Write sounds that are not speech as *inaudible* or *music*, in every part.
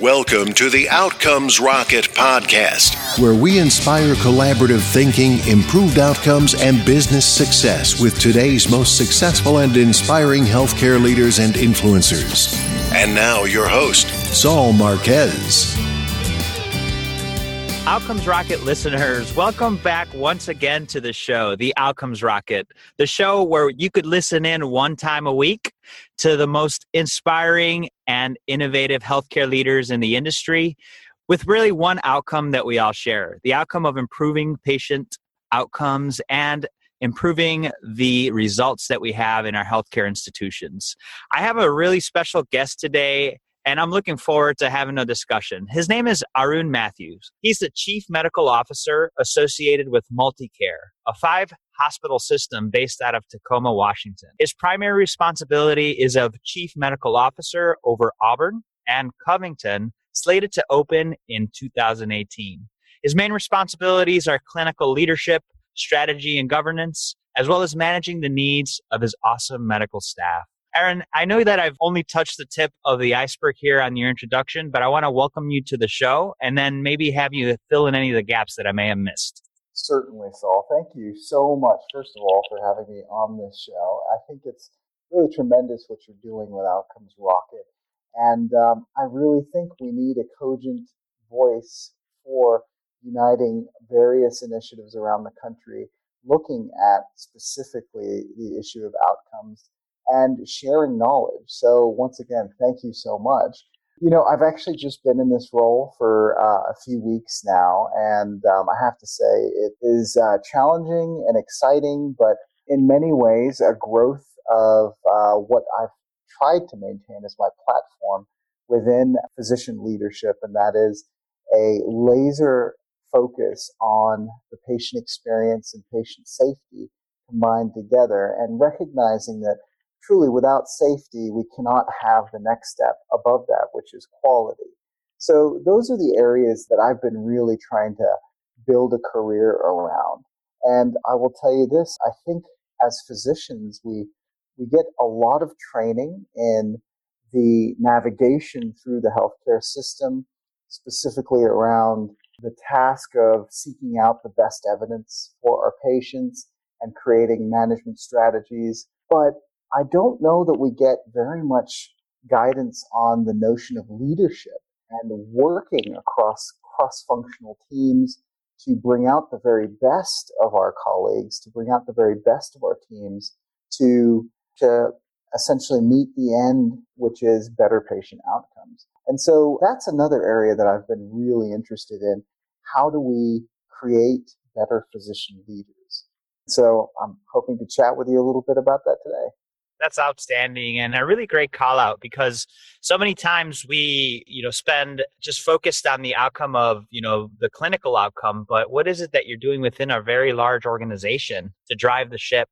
Welcome to the Outcomes Rocket podcast, where we inspire collaborative thinking, improved outcomes, and business success with today's most successful and inspiring healthcare leaders and influencers. And now, your host, Saul Marquez. Outcomes Rocket listeners, welcome back once again to the show, the Outcomes Rocket, the show where you could listen in one time a week to the most inspiring and innovative healthcare leaders in the industry with really one outcome that we all share the outcome of improving patient outcomes and improving the results that we have in our healthcare institutions. I have a really special guest today and I'm looking forward to having a discussion. His name is Arun Mathews. He's the Chief Medical Officer associated with MultiCare, a five hospital system based out of Tacoma, Washington. His primary responsibility is of Chief Medical Officer over Auburn and Covington, slated to open in 2018. His main responsibilities are clinical leadership, strategy, and governance, as well as managing the needs of his awesome medical staff. Aaron, I know that I've only touched the tip of the iceberg here on your introduction, but I want to welcome you to the show and then maybe have you fill in any of the gaps that I may have missed. Certainly, Saul. Thank you so much, first of all, for having me on this show. I think it's really tremendous what you're doing with Outcomes Rocket. And um, I really think we need a cogent voice for uniting various initiatives around the country looking at specifically the issue of outcomes and sharing knowledge. So once again, thank you so much. You know, I've actually just been in this role for uh, a few weeks now, and um, I have to say it is uh, challenging and exciting, but in many ways, a growth of uh, what I've tried to maintain as my platform within physician leadership, and that is a laser focus on the patient experience and patient safety combined together, and recognizing that truly without safety, we cannot have the next step above that, which is quality. So those are the areas that I've been really trying to build a career around. And I will tell you this, I think as physicians, we, we get a lot of training in the navigation through the healthcare system, specifically around the task of seeking out the best evidence for our patients and creating management strategies. But I don't know that we get very much guidance on the notion of leadership and working across cross functional teams to bring out the very best of our colleagues, to bring out the very best of our teams, to, to essentially meet the end, which is better patient outcomes. And so that's another area that I've been really interested in. How do we create better physician leaders? So I'm hoping to chat with you a little bit about that today that's outstanding and a really great call out because so many times we you know spend just focused on the outcome of you know the clinical outcome but what is it that you're doing within a very large organization to drive the ship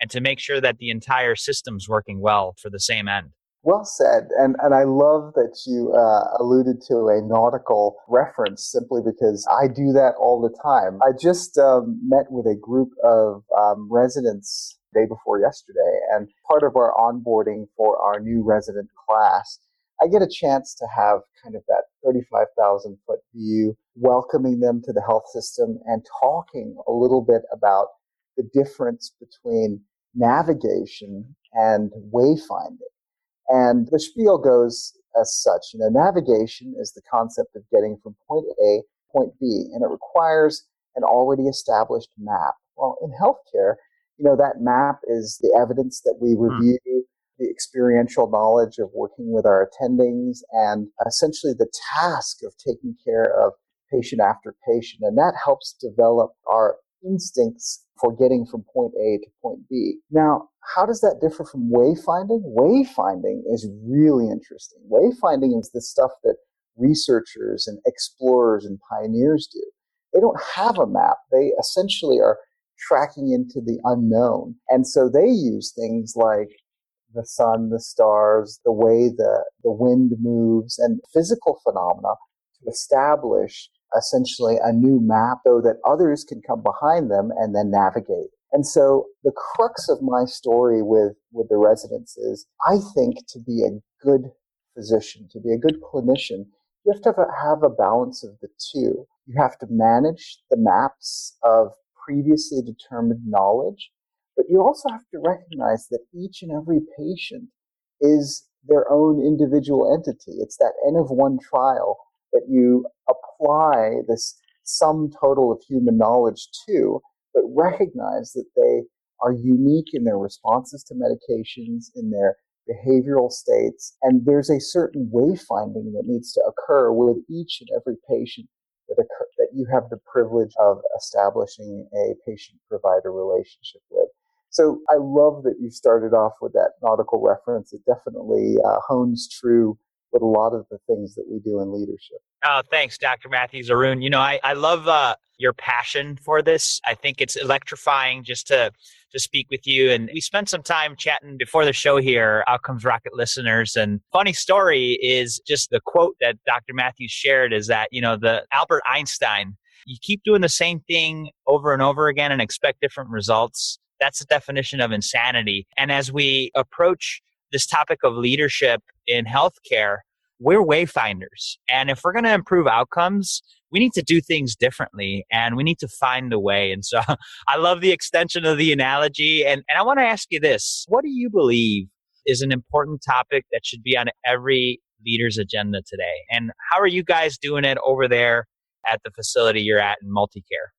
and to make sure that the entire system's working well for the same end well said. And, and I love that you uh, alluded to a nautical reference simply because I do that all the time. I just um, met with a group of um, residents day before yesterday. And part of our onboarding for our new resident class, I get a chance to have kind of that 35,000 foot view, welcoming them to the health system and talking a little bit about the difference between navigation and wayfinding. And the spiel goes as such, you know, navigation is the concept of getting from point A to point B, and it requires an already established map. Well, in healthcare, you know, that map is the evidence that we hmm. review, mm. the experiential knowledge of working with our attendings, and essentially the task of taking care of patient after patient. And that helps develop our instincts for getting from point A to point B. Now, how does that differ from wayfinding? Wayfinding is really interesting. Wayfinding is the stuff that researchers and explorers and pioneers do. They don't have a map. They essentially are tracking into the unknown. And so they use things like the sun, the stars, the way the, the wind moves, and physical phenomena to establish essentially a new map so that others can come behind them and then navigate. And so the crux of my story with, with the residents is I think to be a good physician, to be a good clinician, you have to have a balance of the two. You have to manage the maps of previously determined knowledge, but you also have to recognize that each and every patient is their own individual entity. It's that N of one trial that you apply this sum total of human knowledge to, but recognize that they are unique in their responses to medications, in their behavioral states, and there's a certain wayfinding that needs to occur with each and every patient that, occur, you have the privilege of establishing a patient provider relationship with. So I love that you started off with that nautical reference. It definitely uh, hones true with a lot of the things that we do in leadership. Oh, thanks, Dr. Mathews Arun. You know, I, I love uh, your passion for this. I think it's electrifying just to to speak with you. And we spent some time chatting before the show here, Outcomes Rocket listeners. And funny story is just the quote that Dr. Mathews shared is that, you know, the Albert Einstein, you keep doing the same thing over and over again and expect different results. That's the definition of insanity. And as we approach this topic of leadership in healthcare, we're wayfinders. And if we're going to improve outcomes, we need to do things differently and we need to find a way. And so *laughs* I love the extension of the analogy. And, and I want to ask you this what do you believe is an important topic that should be on every leader's agenda today? And how are you guys doing it over there at the facility you're at in multicare?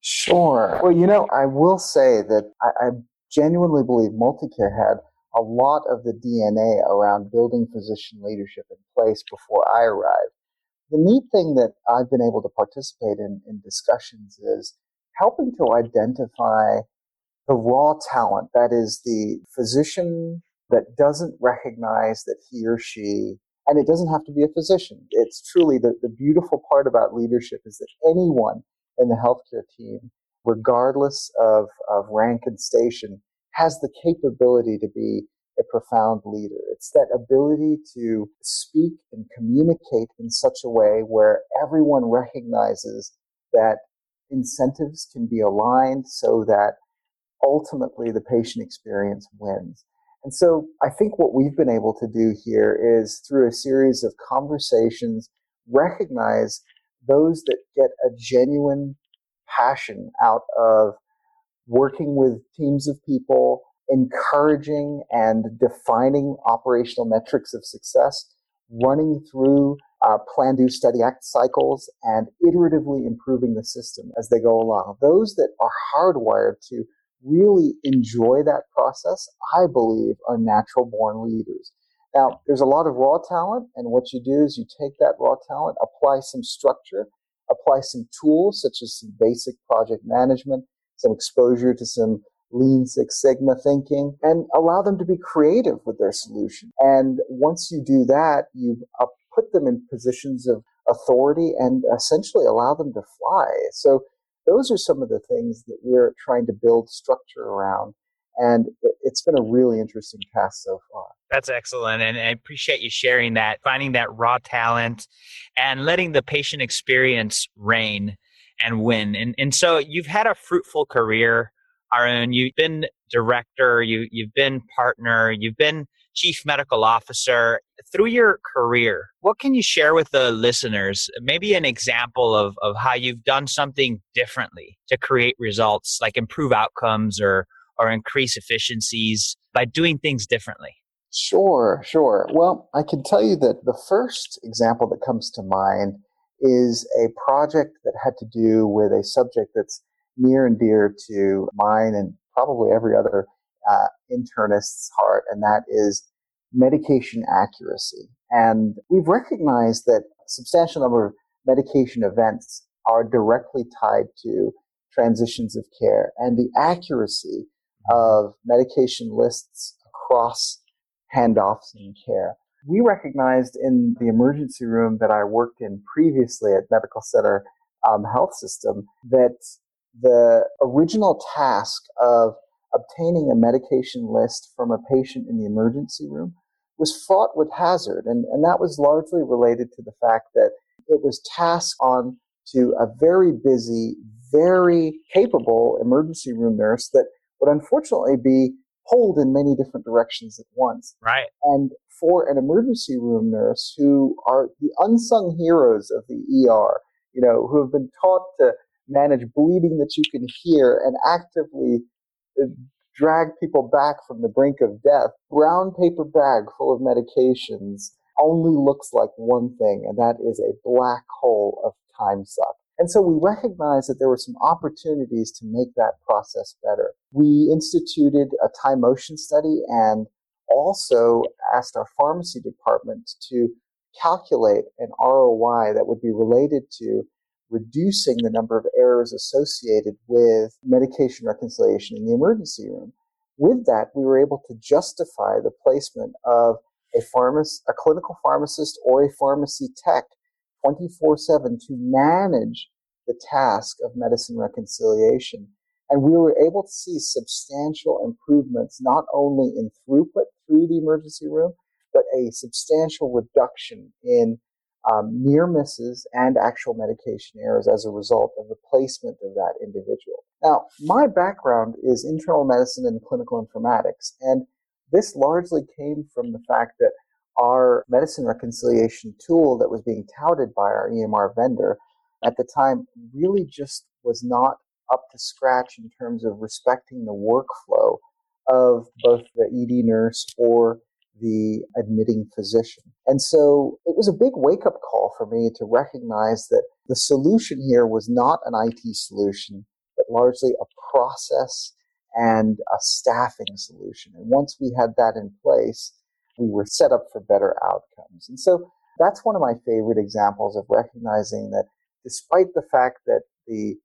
Sure. Well, you know, I will say that I, I genuinely believe multicare had a lot of the DNA around building physician leadership in place before I arrived. The neat thing that I've been able to participate in in discussions is helping to identify the raw talent that is the physician that doesn't recognize that he or she and it doesn't have to be a physician it's truly the, the beautiful part about leadership is that anyone in the healthcare team regardless of, of rank and station has the capability to be a profound leader. It's that ability to speak and communicate in such a way where everyone recognizes that incentives can be aligned so that ultimately the patient experience wins. And so I think what we've been able to do here is through a series of conversations, recognize those that get a genuine passion out of working with teams of people, encouraging and defining operational metrics of success, running through uh, plan, do, study, act cycles, and iteratively improving the system as they go along. Those that are hardwired to really enjoy that process, I believe, are natural born leaders. Now, there's a lot of raw talent, and what you do is you take that raw talent, apply some structure, apply some tools such as some basic project management, some exposure to some Lean Six Sigma thinking, and allow them to be creative with their solution. And once you do that, you uh, put them in positions of authority and essentially allow them to fly. So those are some of the things that we're trying to build structure around. And it's been a really interesting task so far. That's excellent. And I appreciate you sharing that, finding that raw talent and letting the patient experience reign and win. And, and so you've had a fruitful career, Arun. You've been director, you, you've been partner, you've been chief medical officer. Through your career, what can you share with the listeners? Maybe an example of, of how you've done something differently to create results, like improve outcomes or, or increase efficiencies by doing things differently. Sure, sure. Well, I can tell you that the first example that comes to mind is a project that had to do with a subject that's near and dear to mine and probably every other uh, internist's heart, and that is medication accuracy. And we've recognized that a substantial number of medication events are directly tied to transitions of care and the accuracy of medication lists across handoffs in care we recognized in the emergency room that I worked in previously at Medical Center um, Health System that the original task of obtaining a medication list from a patient in the emergency room was fraught with hazard. And, and that was largely related to the fact that it was tasked on to a very busy, very capable emergency room nurse that would unfortunately be pulled in many different directions at once. Right. And for an emergency room nurse who are the unsung heroes of the ER, you know, who have been taught to manage bleeding that you can hear and actively uh, drag people back from the brink of death. Brown paper bag full of medications only looks like one thing, and that is a black hole of time suck. And so we recognized that there were some opportunities to make that process better. We instituted a time motion study and also asked our pharmacy department to calculate an ROI that would be related to reducing the number of errors associated with medication reconciliation in the emergency room. With that, we were able to justify the placement of a pharmacist, a clinical pharmacist or a pharmacy tech 24/7 to manage the task of medicine reconciliation. And we were able to see substantial improvements not only in throughput through the emergency room, but a substantial reduction in um, near misses and actual medication errors as a result of the placement of that individual. Now, my background is internal medicine and clinical informatics, and this largely came from the fact that our medicine reconciliation tool that was being touted by our EMR vendor at the time really just was not up to scratch in terms of respecting the workflow of both the ED nurse or the admitting physician. And so it was a big wake up call for me to recognize that the solution here was not an IT solution, but largely a process and a staffing solution. And once we had that in place, we were set up for better outcomes. And so that's one of my favorite examples of recognizing that despite the fact that the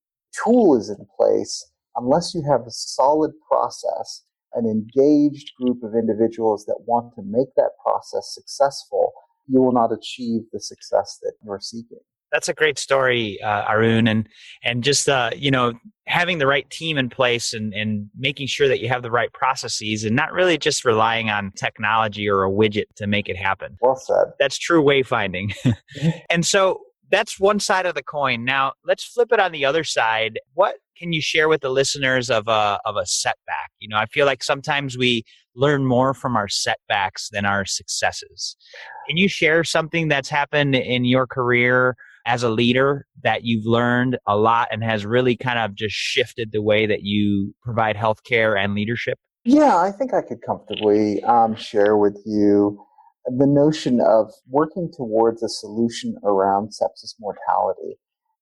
tool is in place, unless you have a solid process an engaged group of individuals that want to make that process successful, you will not achieve the success that you're seeking. That's a great story, uh, Arun, and and just uh, you know having the right team in place and and making sure that you have the right processes and not really just relying on technology or a widget to make it happen. Well said. That's true wayfinding. *laughs* and so that's one side of the coin. Now let's flip it on the other side. What can you share with the listeners of a of a setback? You know, I feel like sometimes we learn more from our setbacks than our successes. Can you share something that's happened in your career as a leader that you've learned a lot and has really kind of just shifted the way that you provide healthcare and leadership? Yeah, I think I could comfortably um, share with you the notion of working towards a solution around sepsis mortality.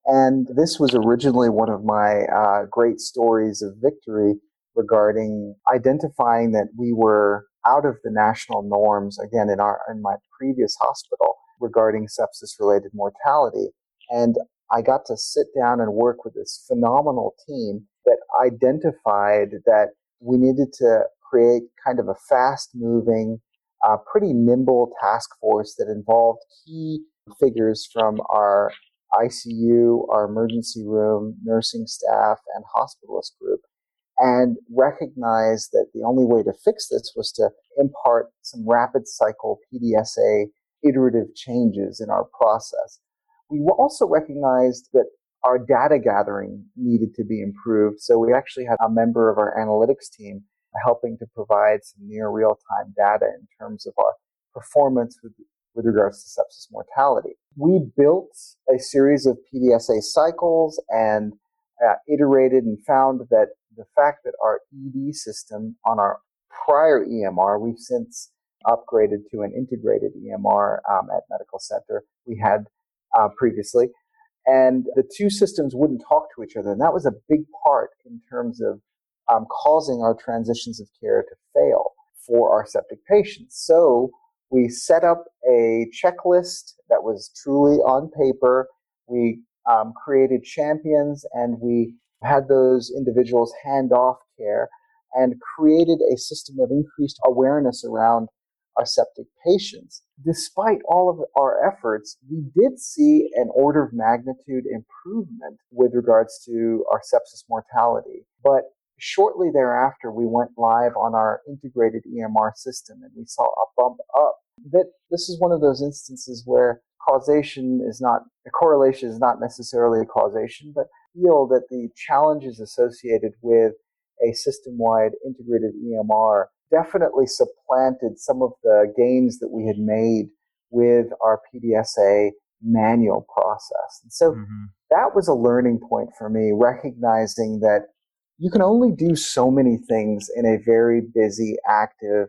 And this was originally one of my uh, great stories of victory regarding identifying that we were out of the national norms again in our in my previous hospital regarding sepsis related mortality and I got to sit down and work with this phenomenal team that identified that we needed to create kind of a fast moving uh, pretty nimble task force that involved key figures from our ICU, our emergency room, nursing staff, and hospitalist group, and recognized that the only way to fix this was to impart some rapid cycle PDSA iterative changes in our process. We also recognized that our data gathering needed to be improved. So we actually had a member of our analytics team helping to provide some near real time data in terms of our performance with, with regards to sepsis mortality. We built a series of PDSA cycles and uh, iterated and found that the fact that our ED system on our prior EMR, we've since upgraded to an integrated EMR um, at Medical Center we had uh, previously. And the two systems wouldn't talk to each other. And that was a big part in terms of um, causing our transitions of care to fail for our septic patients. So we set up a checklist that was truly on paper. We um, created champions and we had those individuals hand off care and created a system of increased awareness around our septic patients. Despite all of our efforts, we did see an order of magnitude improvement with regards to our sepsis mortality. But shortly thereafter, we went live on our integrated EMR system and we saw a bump up. That this is one of those instances where causation is not, the correlation is not necessarily a causation, but feel that the challenges associated with a system wide integrated EMR definitely supplanted some of the gains that we had made with our PDSA manual process. And so mm-hmm. that was a learning point for me, recognizing that you can only do so many things in a very busy, active,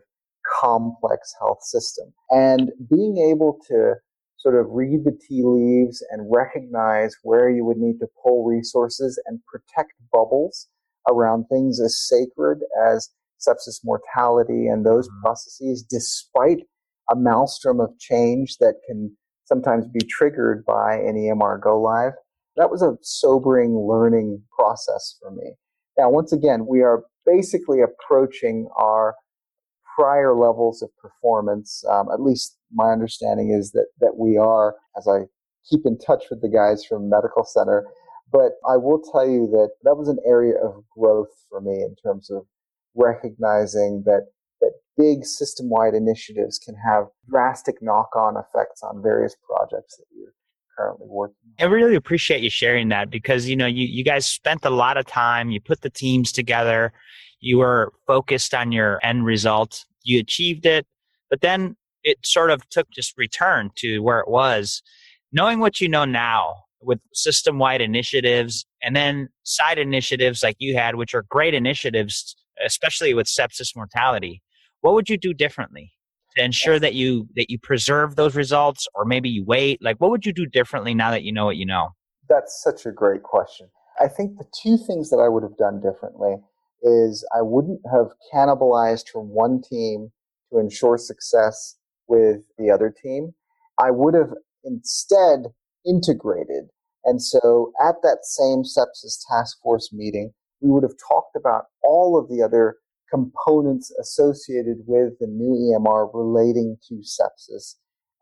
complex health system. And being able to sort of read the tea leaves and recognize where you would need to pull resources and protect bubbles around things as sacred as sepsis mortality and those mm-hmm. processes, despite a maelstrom of change that can sometimes be triggered by an EMR go live. That was a sobering learning process for me. Now, once again, we are basically approaching our prior levels of performance. Um, at least my understanding is that that we are, as I keep in touch with the guys from Medical Center. But I will tell you that that was an area of growth for me in terms of recognizing that that big system-wide initiatives can have drastic knock-on effects on various projects that you're currently working on. I really appreciate you sharing that because you know you, you guys spent a lot of time, you put the teams together, you were focused on your end result, you achieved it, but then it sort of took just return to where it was. Knowing what you know now with system wide initiatives and then side initiatives like you had, which are great initiatives, especially with sepsis mortality, what would you do differently? To ensure that you that you preserve those results or maybe you wait? Like what would you do differently now that you know what you know? That's such a great question. I think the two things that i would have done differently is i wouldn't have cannibalized from one team to ensure success with the other team. I would have instead integrated. And so at that same sepsis task force meeting we would have talked about all of the other components associated with the new EMR relating to sepsis.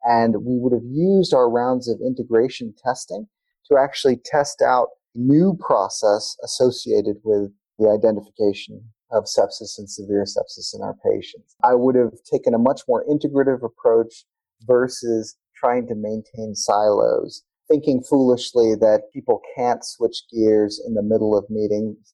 And we would have used our rounds of integration testing to actually test out new process associated with the identification of sepsis and severe sepsis in our patients. I would have taken a much more integrative approach versus trying to maintain silos, thinking foolishly that people can't switch gears in the middle of meetings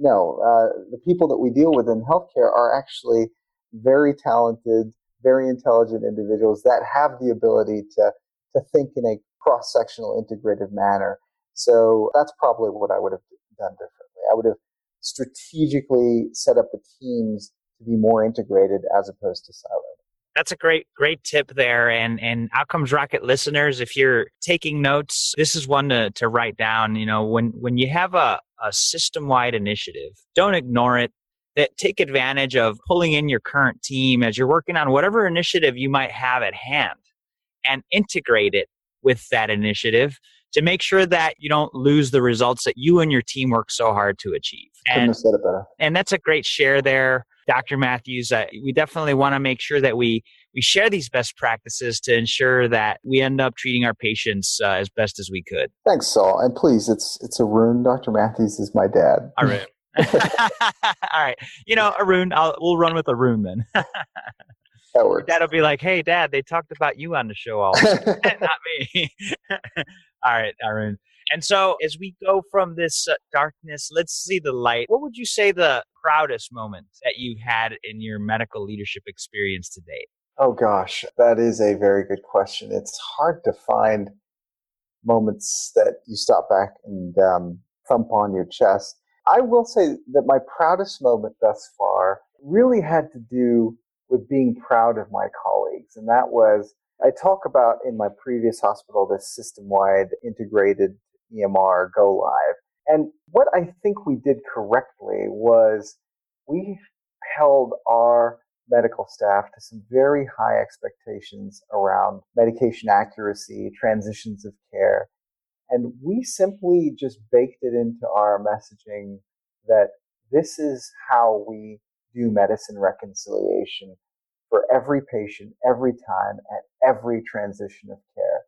no. Uh, the people that we deal with in healthcare are actually very talented, very intelligent individuals that have the ability to to think in a cross sectional, integrative manner. So that's probably what I would have done differently. I would have strategically set up the teams to be more integrated as opposed to siloed that's a great great tip there and and outcomes rocket listeners if you're taking notes this is one to, to write down you know when when you have a, a system wide initiative don't ignore it that take advantage of pulling in your current team as you're working on whatever initiative you might have at hand and integrate it with that initiative to make sure that you don't lose the results that you and your team work so hard to achieve. And, and that's a great share there. Dr. Mathews, uh, we definitely want to make sure that we we share these best practices to ensure that we end up treating our patients uh, as best as we could. Thanks, Saul. And please, it's it's Arun. Dr. Mathews is my dad. Arun. *laughs* *laughs* All right. You know, Arun, I'll, we'll run with Arun then. *laughs* that works. Dad'll be like, "Hey, Dad, they talked about you on the show all, not me." all right, Arun. And so, as we go from this uh, darkness, let's see the light. What would you say the proudest moment that you had in your medical leadership experience to date? Oh, gosh, that is a very good question. It's hard to find moments that you stop back and um, thump on your chest. I will say that my proudest moment thus far really had to do with being proud of my colleagues. And that was, I talk about in my previous hospital this system wide integrated EMR go live. And what I think we did correctly was we held our medical staff to some very high expectations around medication accuracy, transitions of care. And we simply just baked it into our messaging that this is how we do medicine reconciliation for every patient, every time, at every transition of care.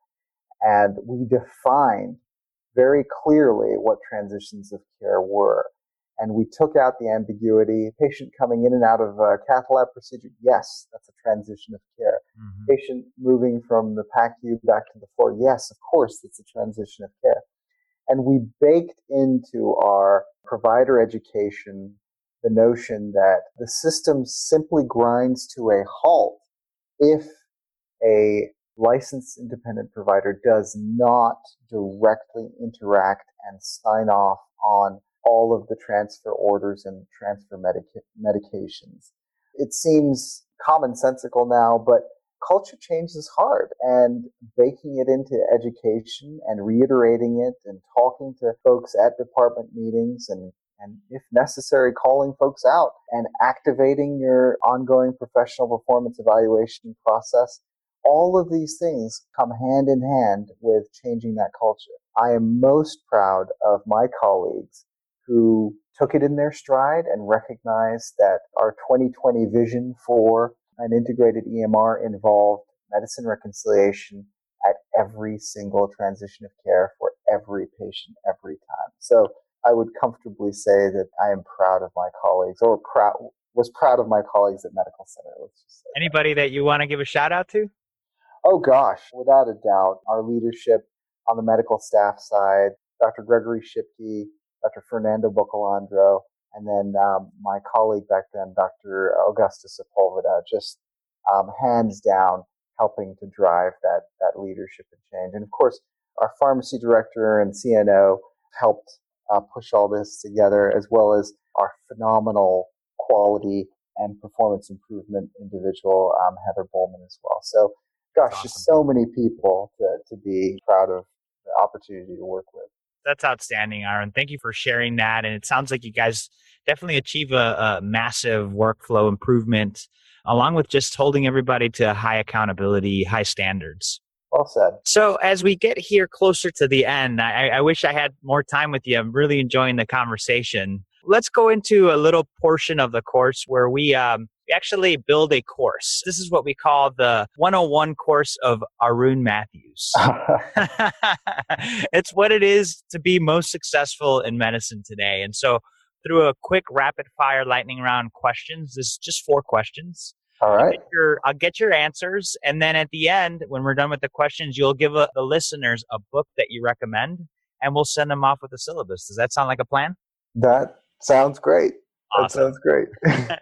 And we defined very clearly what transitions of care were. And we took out the ambiguity. Patient coming in and out of a cath lab procedure, yes, that's a transition of care. Mm-hmm. Patient moving from the PACU back to the floor, yes, of course, it's a transition of care. And we baked into our provider education the notion that the system simply grinds to a halt if a licensed independent provider does not directly interact and sign off on all of the transfer orders and transfer medica- medications. It seems commonsensical now, but culture change is hard and baking it into education and reiterating it and talking to folks at department meetings and and if necessary, calling folks out and activating your ongoing professional performance evaluation process. All of these things come hand in hand with changing that culture. I am most proud of my colleagues who took it in their stride and recognized that our 2020 vision for an integrated EMR involved medicine reconciliation at every single transition of care for every patient every time. So I would comfortably say that I am proud of my colleagues or proud was proud of my colleagues at Medical Center. Anybody that. that you want to give a shout out to? Oh gosh, without a doubt, our leadership on the medical staff side, Dr. Gregory Shipke, Dr. Fernando Bocalandro, and then um, my colleague back then, Dr. Augusta Sepulveda, just um, hands down helping to drive that that leadership and change. And of course, our pharmacy director and CNO helped uh, push all this together, as well as our phenomenal quality and performance improvement individual, um, Heather Bowman, as well. So, gosh, awesome. just so many people to, to be proud of the opportunity to work with. That's outstanding, Aaron. Thank you for sharing that. And it sounds like you guys definitely achieve a, a massive workflow improvement, along with just holding everybody to high accountability, high standards. Well said. So, as we get here closer to the end, I, I, wish I had more time with you. I'm really enjoying the conversation. Let's go into a little portion of the course where we, um, we actually build a course. This is what we call the 101 course of Arun Mathews. *laughs* *laughs* it's what it is to be most successful in medicine today. And so, through a quick rapid fire lightning round questions, this is just four questions. All right. I'll get, your, I'll get your answers. And then at the end, when we're done with the questions, you'll give a, the listeners a book that you recommend and we'll send them off with a syllabus. Does that sound like a plan? That sounds great. Awesome. That sounds great. *laughs*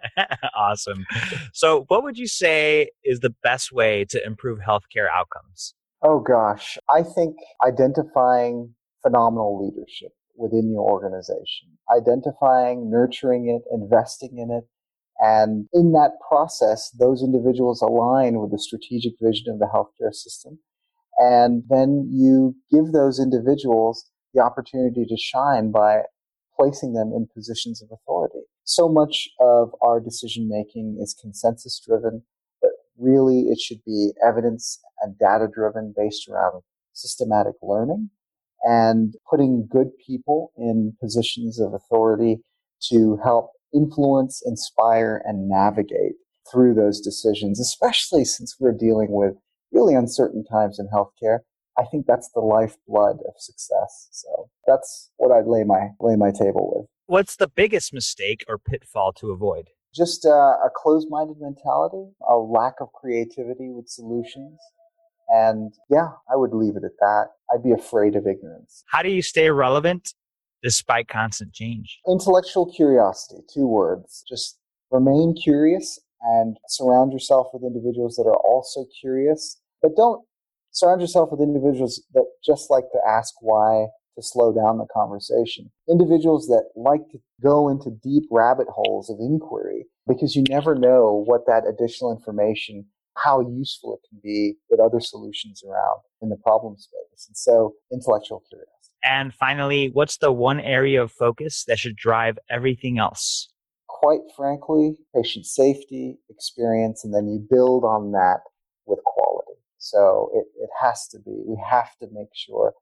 *laughs* awesome. So, what would you say is the best way to improve healthcare outcomes? Oh, gosh. I think identifying phenomenal leadership within your organization, identifying, nurturing it, investing in it, and in that process, those individuals align with the strategic vision of the healthcare system. And then you give those individuals the opportunity to shine by placing them in positions of authority. So much of our decision making is consensus driven, but really it should be evidence and data driven based around systematic learning and putting good people in positions of authority to help influence, inspire, and navigate through those decisions, especially since we're dealing with really uncertain times in healthcare. I think that's the lifeblood of success. So that's what I'd lay my lay my table with. What's the biggest mistake or pitfall to avoid? Just uh, a closed-minded mentality, a lack of creativity with solutions, and yeah, I would leave it at that. I'd be afraid of ignorance. How do you stay relevant despite constant change? Intellectual curiosity, two words. Just remain curious and surround yourself with individuals that are also curious, but don't surround yourself with individuals that just like to ask why to slow down the conversation. Individuals that like to go into deep rabbit holes of inquiry because you never know what that additional information, how useful it can be with other solutions around in the problem space. And so intellectual curiosity. And finally, what's the one area of focus that should drive everything else? Quite frankly, patient safety, experience, and then you build on that with quality. So it, it has to be, we have to make sure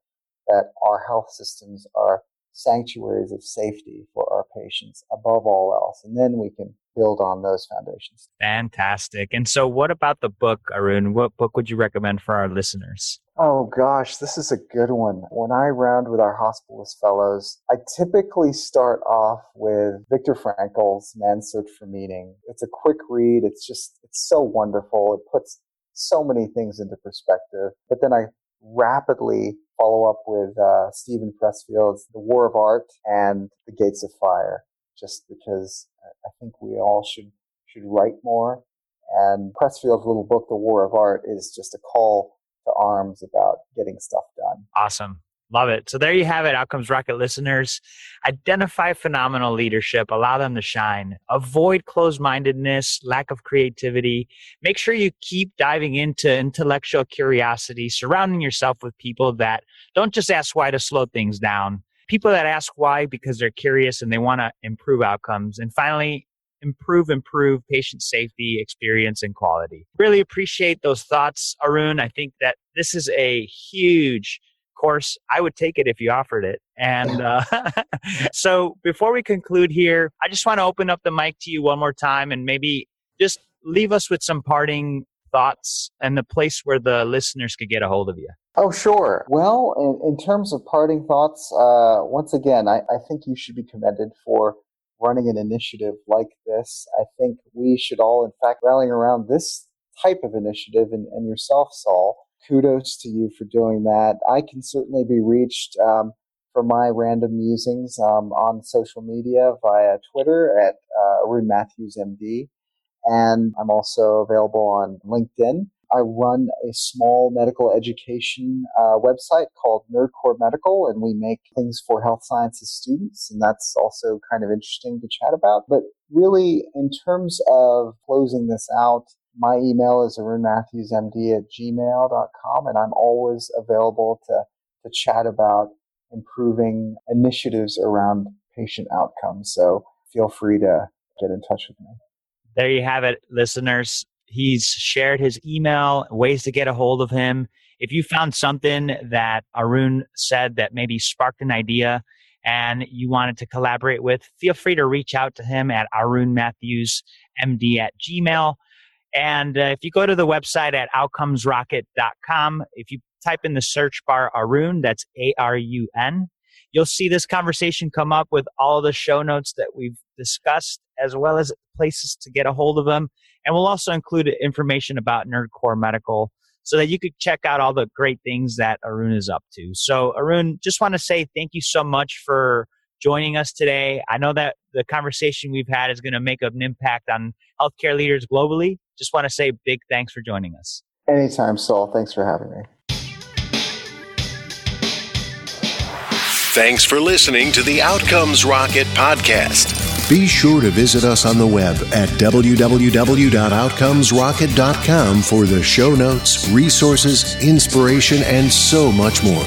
that our health systems are sanctuaries of safety for our patients above all else. And then we can build on those foundations. Fantastic. And so, what about the book, Arun? What book would you recommend for our listeners? Oh gosh, this is a good one. When I round with our hospitalist fellows, I typically start off with Viktor Frankl's Man's Search for Meaning. It's a quick read. It's just, it's so wonderful. It puts so many things into perspective. But then I rapidly follow up with uh, Steven Pressfield's The War of Art and The Gates of Fire just because I think we all should should write more. And Pressfield's little book, The War of Art, is just a call to arms about getting stuff done. Awesome. Love it. So there you have it, Outcomes Rocket listeners. Identify phenomenal leadership, allow them to shine. Avoid closed mindedness, lack of creativity. Make sure you keep diving into intellectual curiosity, surrounding yourself with people that don't just ask why to slow things down, people that ask why because they're curious and they want to improve outcomes. And finally, improve, improve patient safety, experience, and quality. Really appreciate those thoughts, Arun. I think that this is a huge course, I would take it if you offered it. And uh, *laughs* so before we conclude here, I just want to open up the mic to you one more time and maybe just leave us with some parting thoughts and the place where the listeners could get a hold of you. Oh, sure. Well, in, in terms of parting thoughts, uh, once again, I, I think you should be commended for running an initiative like this. I think we should all, in fact, rallying around this type of initiative and, and yourself, Saul kudos to you for doing that. I can certainly be reached um, for my random musings um, on social media via Twitter at uh, Arun Mathews MD, and I'm also available on LinkedIn. I run a small medical education uh, website called Nerdcore Medical, and we make things for health sciences students, and that's also kind of interesting to chat about. But really, in terms of closing this out, my email is arunmathewsmd at gmail.com, and I'm always available to, to chat about improving initiatives around patient outcomes. So feel free to get in touch with me. There you have it, listeners. He's shared his email, ways to get a hold of him. If you found something that Arun said that maybe sparked an idea and you wanted to collaborate with, feel free to reach out to him at arunmathewsmd at gmail. And uh, if you go to the website at outcomesrocket.com, if you type in the search bar Arun, that's A R U N, you'll see this conversation come up with all the show notes that we've discussed, as well as places to get a hold of them. And we'll also include information about Nerdcore Medical so that you could check out all the great things that Arun is up to. So, Arun, just want to say thank you so much for joining us today. I know that the conversation we've had is going to make an impact on healthcare leaders globally. Just want to say big thanks for joining us. Anytime, Saul. Thanks for having me. Thanks for listening to the Outcomes Rocket podcast. Be sure to visit us on the web at www.outcomesrocket.com for the show notes, resources, inspiration, and so much more.